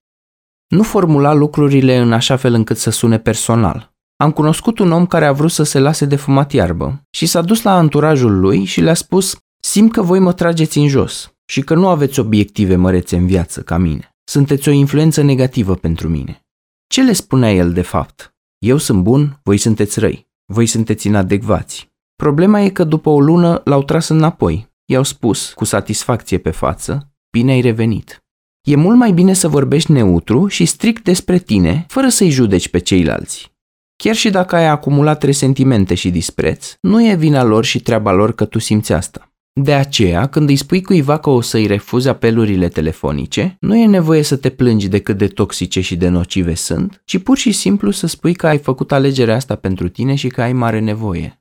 Nu formula lucrurile în așa fel încât să sune personal. Am cunoscut un om care a vrut să se lase de fumat iarbă și s-a dus la anturajul lui și le-a spus Simt că voi mă trageți în jos și că nu aveți obiective mărețe în viață ca mine. Sunteți o influență negativă pentru mine. Ce le spunea el de fapt? Eu sunt bun, voi sunteți răi. Voi sunteți inadecvați. Problema e că după o lună l-au tras înapoi. I-au spus, cu satisfacție pe față, bine ai revenit. E mult mai bine să vorbești neutru și strict despre tine, fără să-i judeci pe ceilalți. Chiar și dacă ai acumulat resentimente și dispreț, nu e vina lor și treaba lor că tu simți asta. De aceea, când îi spui cuiva că o să-i refuzi apelurile telefonice, nu e nevoie să te plângi de cât de toxice și de nocive sunt, ci pur și simplu să spui că ai făcut alegerea asta pentru tine și că ai mare nevoie.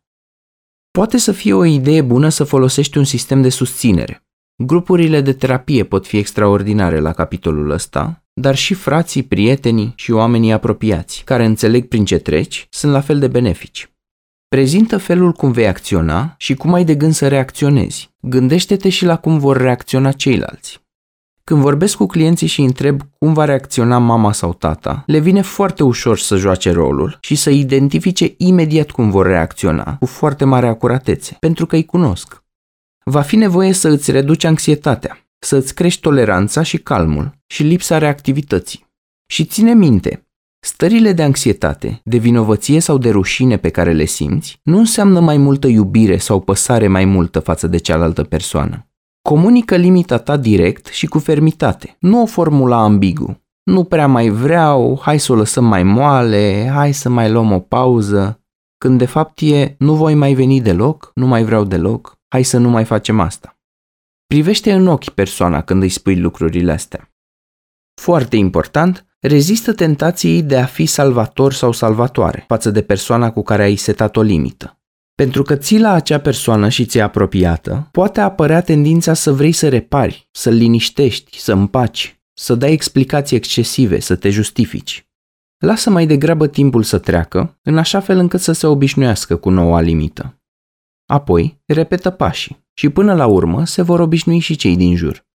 Poate să fie o idee bună să folosești un sistem de susținere. Grupurile de terapie pot fi extraordinare la capitolul ăsta, dar și frații, prietenii și oamenii apropiați, care înțeleg prin ce treci, sunt la fel de benefici. Prezintă felul cum vei acționa și cum ai de gând să reacționezi. Gândește-te și la cum vor reacționa ceilalți. Când vorbesc cu clienții și întreb cum va reacționa mama sau tata, le vine foarte ușor să joace rolul și să identifice imediat cum vor reacționa, cu foarte mare acuratețe, pentru că îi cunosc. Va fi nevoie să îți reduci anxietatea, să îți crești toleranța și calmul și lipsa reactivității. Și ține minte, stările de anxietate, de vinovăție sau de rușine pe care le simți nu înseamnă mai multă iubire sau păsare mai multă față de cealaltă persoană. Comunică limita ta direct și cu fermitate, nu o formula ambigu. Nu prea mai vreau, hai să o lăsăm mai moale, hai să mai luăm o pauză, când de fapt e nu voi mai veni deloc, nu mai vreau deloc, hai să nu mai facem asta. Privește în ochi persoana când îi spui lucrurile astea. Foarte important, rezistă tentației de a fi salvator sau salvatoare față de persoana cu care ai setat o limită. Pentru că ții la acea persoană și ți-e apropiată, poate apărea tendința să vrei să repari, să liniștești, să împaci, să dai explicații excesive, să te justifici. Lasă mai degrabă timpul să treacă, în așa fel încât să se obișnuiască cu noua limită. Apoi, repetă pașii și până la urmă se vor obișnui și cei din jur.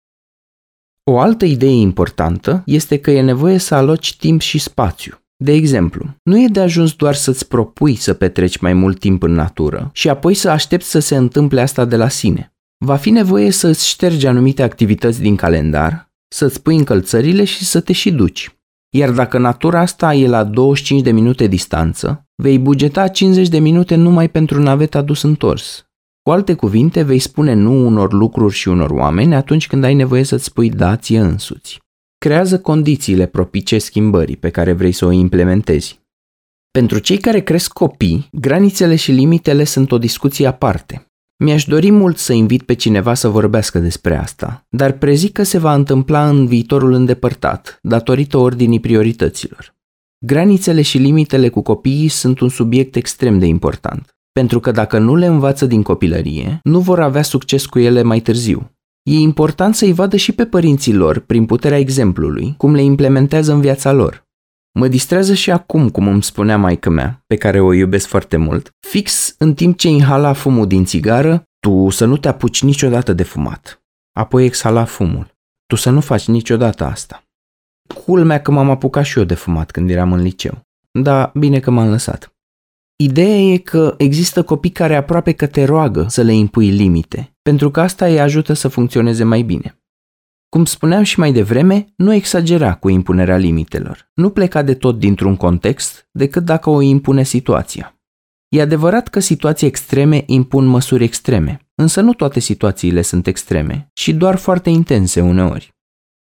O altă idee importantă este că e nevoie să aloci timp și spațiu. De exemplu, nu e de ajuns doar să-ți propui să petreci mai mult timp în natură și apoi să aștepți să se întâmple asta de la sine. Va fi nevoie să îți ștergi anumite activități din calendar, să-ți pui încălțările și să te și duci. Iar dacă natura asta e la 25 de minute distanță, vei bugeta 50 de minute numai pentru naveta dus întors. Cu alte cuvinte, vei spune nu unor lucruri și unor oameni atunci când ai nevoie să-ți spui da ție însuți. Creează condițiile propice schimbării pe care vrei să o implementezi. Pentru cei care cresc copii, granițele și limitele sunt o discuție aparte. Mi-aș dori mult să invit pe cineva să vorbească despre asta, dar prezic că se va întâmpla în viitorul îndepărtat, datorită ordinii priorităților. Granițele și limitele cu copiii sunt un subiect extrem de important, pentru că dacă nu le învață din copilărie, nu vor avea succes cu ele mai târziu. E important să-i vadă și pe părinții lor, prin puterea exemplului, cum le implementează în viața lor. Mă distrează și acum, cum îmi spunea maică mea, pe care o iubesc foarte mult, fix în timp ce inhala fumul din țigară, tu să nu te apuci niciodată de fumat. Apoi exhala fumul. Tu să nu faci niciodată asta. Culmea că m-am apucat și eu de fumat când eram în liceu. Da, bine că m-am lăsat. Ideea e că există copii care aproape că te roagă să le impui limite, pentru că asta îi ajută să funcționeze mai bine. Cum spuneam și mai devreme, nu exagera cu impunerea limitelor. Nu pleca de tot dintr-un context, decât dacă o impune situația. E adevărat că situații extreme impun măsuri extreme, însă nu toate situațiile sunt extreme, și doar foarte intense uneori.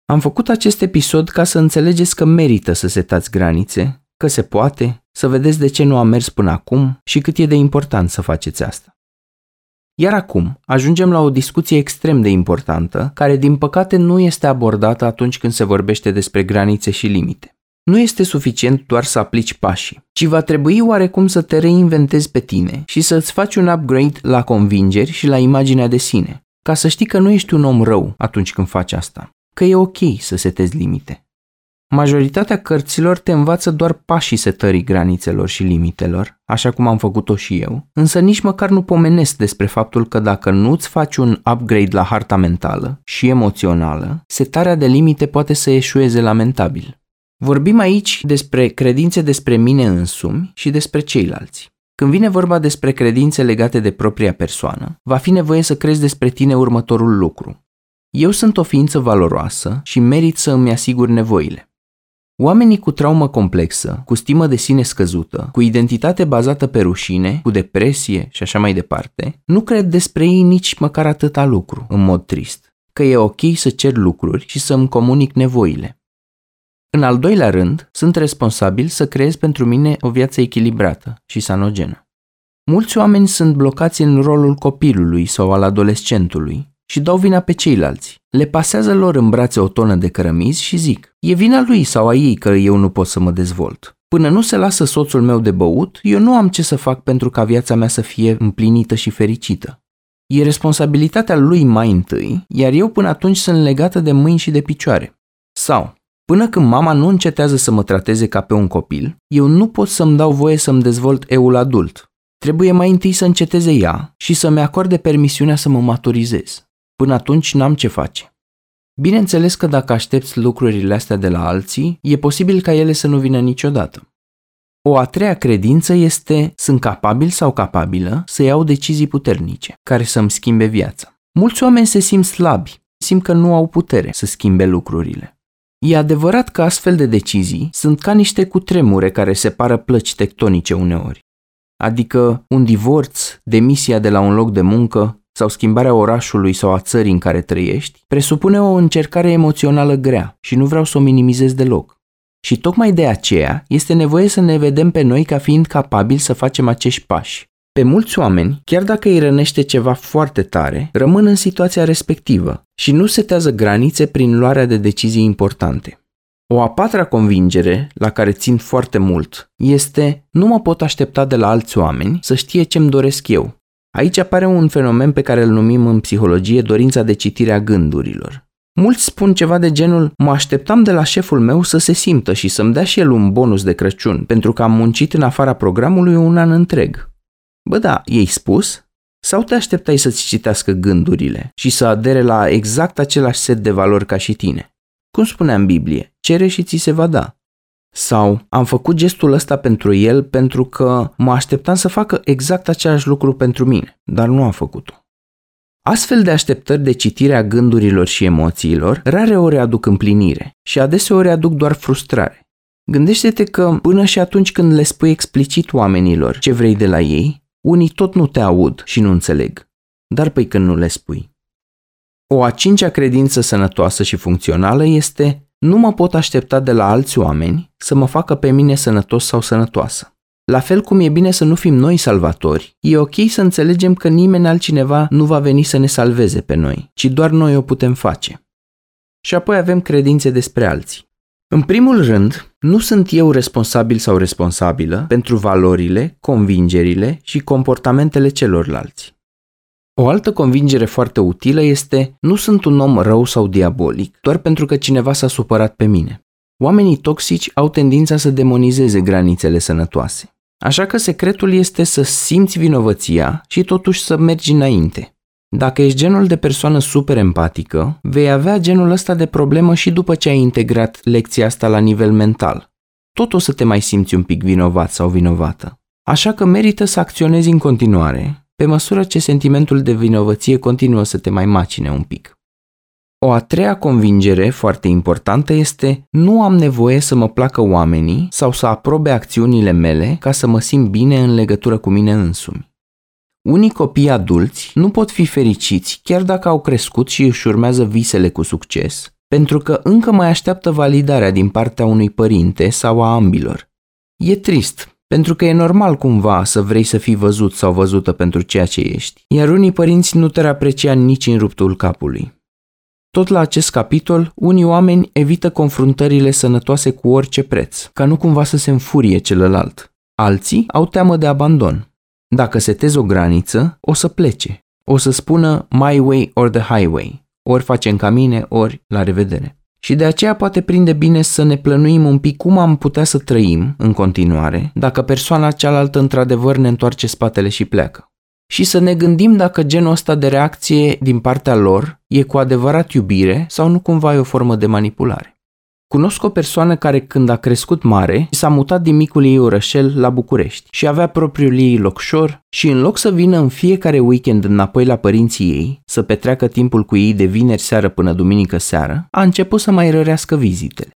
Am făcut acest episod ca să înțelegeți că merită să setați granițe, că se poate, să vedeți de ce nu am mers până acum și cât e de important să faceți asta. Iar acum ajungem la o discuție extrem de importantă, care din păcate nu este abordată atunci când se vorbește despre granițe și limite. Nu este suficient doar să aplici pașii, ci va trebui oarecum să te reinventezi pe tine și să-ți faci un upgrade la convingeri și la imaginea de sine, ca să știi că nu ești un om rău atunci când faci asta, că e ok să setezi limite. Majoritatea cărților te învață doar pașii setării granițelor și limitelor, așa cum am făcut-o și eu, însă nici măcar nu pomenesc despre faptul că dacă nu-ți faci un upgrade la harta mentală și emoțională, setarea de limite poate să eșueze lamentabil. Vorbim aici despre credințe despre mine însumi și despre ceilalți. Când vine vorba despre credințe legate de propria persoană, va fi nevoie să crezi despre tine următorul lucru. Eu sunt o ființă valoroasă și merit să îmi asigur nevoile. Oamenii cu traumă complexă, cu stimă de sine scăzută, cu identitate bazată pe rușine, cu depresie și așa mai departe, nu cred despre ei nici măcar atâta lucru, în mod trist, că e ok să cer lucruri și să îmi comunic nevoile. În al doilea rând, sunt responsabil să creez pentru mine o viață echilibrată și sanogenă. Mulți oameni sunt blocați în rolul copilului sau al adolescentului și dau vina pe ceilalți. Le pasează lor în brațe o tonă de cărămizi și zic, e vina lui sau a ei că eu nu pot să mă dezvolt. Până nu se lasă soțul meu de băut, eu nu am ce să fac pentru ca viața mea să fie împlinită și fericită. E responsabilitatea lui mai întâi, iar eu până atunci sunt legată de mâini și de picioare. Sau, până când mama nu încetează să mă trateze ca pe un copil, eu nu pot să-mi dau voie să-mi dezvolt eul adult. Trebuie mai întâi să înceteze ea și să-mi acorde permisiunea să mă maturizez. Până atunci n-am ce face. Bineînțeles că dacă aștepți lucrurile astea de la alții, e posibil ca ele să nu vină niciodată. O a treia credință este sunt capabil sau capabilă să iau decizii puternice, care să-mi schimbe viața. Mulți oameni se simt slabi, simt că nu au putere să schimbe lucrurile. E adevărat că astfel de decizii sunt ca niște cutremure care separă plăci tectonice uneori. Adică un divorț, demisia de la un loc de muncă, sau schimbarea orașului sau a țării în care trăiești, presupune o încercare emoțională grea și nu vreau să o minimizez deloc. Și tocmai de aceea este nevoie să ne vedem pe noi ca fiind capabili să facem acești pași. Pe mulți oameni, chiar dacă îi rănește ceva foarte tare, rămân în situația respectivă și nu setează granițe prin luarea de decizii importante. O a patra convingere, la care țin foarte mult, este nu mă pot aștepta de la alți oameni să știe ce-mi doresc eu, Aici apare un fenomen pe care îl numim în psihologie dorința de citire a gândurilor. Mulți spun ceva de genul, mă așteptam de la șeful meu să se simtă și să-mi dea și el un bonus de Crăciun, pentru că am muncit în afara programului un an întreg. Bă da, ei spus? Sau te așteptai să-ți citească gândurile și să adere la exact același set de valori ca și tine? Cum spunea în Biblie, cere și ți se va da. Sau am făcut gestul ăsta pentru el pentru că mă așteptam să facă exact același lucru pentru mine, dar nu a făcut-o. Astfel de așteptări de citire a gândurilor și emoțiilor rare ori aduc împlinire și adeseori aduc doar frustrare. Gândește-te că până și atunci când le spui explicit oamenilor ce vrei de la ei, unii tot nu te aud și nu înțeleg. Dar păi când nu le spui. O a cincea credință sănătoasă și funcțională este nu mă pot aștepta de la alți oameni să mă facă pe mine sănătos sau sănătoasă. La fel cum e bine să nu fim noi salvatori, e ok să înțelegem că nimeni altcineva nu va veni să ne salveze pe noi, ci doar noi o putem face. Și apoi avem credințe despre alții. În primul rând, nu sunt eu responsabil sau responsabilă pentru valorile, convingerile și comportamentele celorlalți. O altă convingere foarte utilă este nu sunt un om rău sau diabolic doar pentru că cineva s-a supărat pe mine. Oamenii toxici au tendința să demonizeze granițele sănătoase. Așa că secretul este să simți vinovăția și totuși să mergi înainte. Dacă ești genul de persoană super empatică, vei avea genul ăsta de problemă și după ce ai integrat lecția asta la nivel mental. Tot o să te mai simți un pic vinovat sau vinovată. Așa că merită să acționezi în continuare, pe măsură ce sentimentul de vinovăție continuă să te mai macine un pic. O a treia convingere foarte importantă este nu am nevoie să mă placă oamenii sau să aprobe acțiunile mele ca să mă simt bine în legătură cu mine însumi. Unii copii adulți nu pot fi fericiți chiar dacă au crescut și își urmează visele cu succes, pentru că încă mai așteaptă validarea din partea unui părinte sau a ambilor. E trist, pentru că e normal cumva să vrei să fii văzut sau văzută pentru ceea ce ești, iar unii părinți nu te aprecia nici în ruptul capului. Tot la acest capitol, unii oameni evită confruntările sănătoase cu orice preț, ca nu cumva să se înfurie celălalt. Alții au teamă de abandon. Dacă setezi o graniță, o să plece. O să spună my way or the highway. Ori facem ca mine, ori la revedere. Și de aceea poate prinde bine să ne plănuim un pic cum am putea să trăim în continuare dacă persoana cealaltă într-adevăr ne întoarce spatele și pleacă și să ne gândim dacă genul ăsta de reacție din partea lor e cu adevărat iubire sau nu cumva e o formă de manipulare. Cunosc o persoană care când a crescut mare s-a mutat din micul ei orășel la București și avea propriul ei locșor și în loc să vină în fiecare weekend înapoi la părinții ei, să petreacă timpul cu ei de vineri seară până duminică seară, a început să mai rărească vizitele.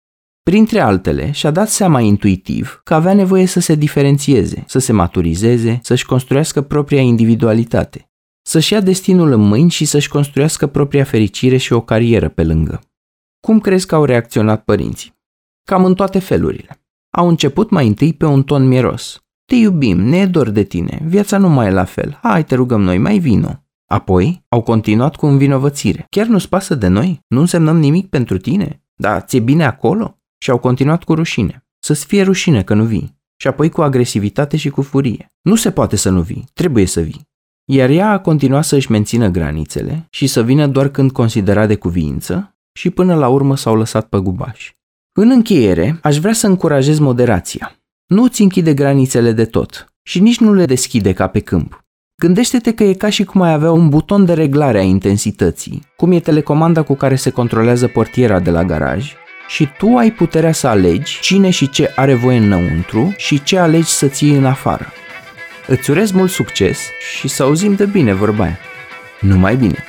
Printre altele, și-a dat seama intuitiv că avea nevoie să se diferențieze, să se maturizeze, să-și construiască propria individualitate, să-și ia destinul în mâini și să-și construiască propria fericire și o carieră pe lângă. Cum crezi că au reacționat părinții? Cam în toate felurile. Au început mai întâi pe un ton mieros. Te iubim, ne e dor de tine, viața nu mai e la fel, hai te rugăm noi, mai vino. Apoi au continuat cu învinovățire. Chiar nu-ți pasă de noi? Nu însemnăm nimic pentru tine? Dar ți-e bine acolo? Și au continuat cu rușine. Să-ți fie rușine că nu vii. Și apoi cu agresivitate și cu furie. Nu se poate să nu vii, trebuie să vii. Iar ea a continuat să își mențină granițele și să vină doar când considera de cuviință și până la urmă s-au lăsat pe gubași. În încheiere, aș vrea să încurajez moderația. Nu ți închide granițele de tot și nici nu le deschide ca pe câmp. Gândește-te că e ca și cum ai avea un buton de reglare a intensității, cum e telecomanda cu care se controlează portiera de la garaj și tu ai puterea să alegi cine și ce are voie înăuntru și ce alegi să ții în afară. Îți urez mult succes și să auzim de bine vorba aia. Numai bine!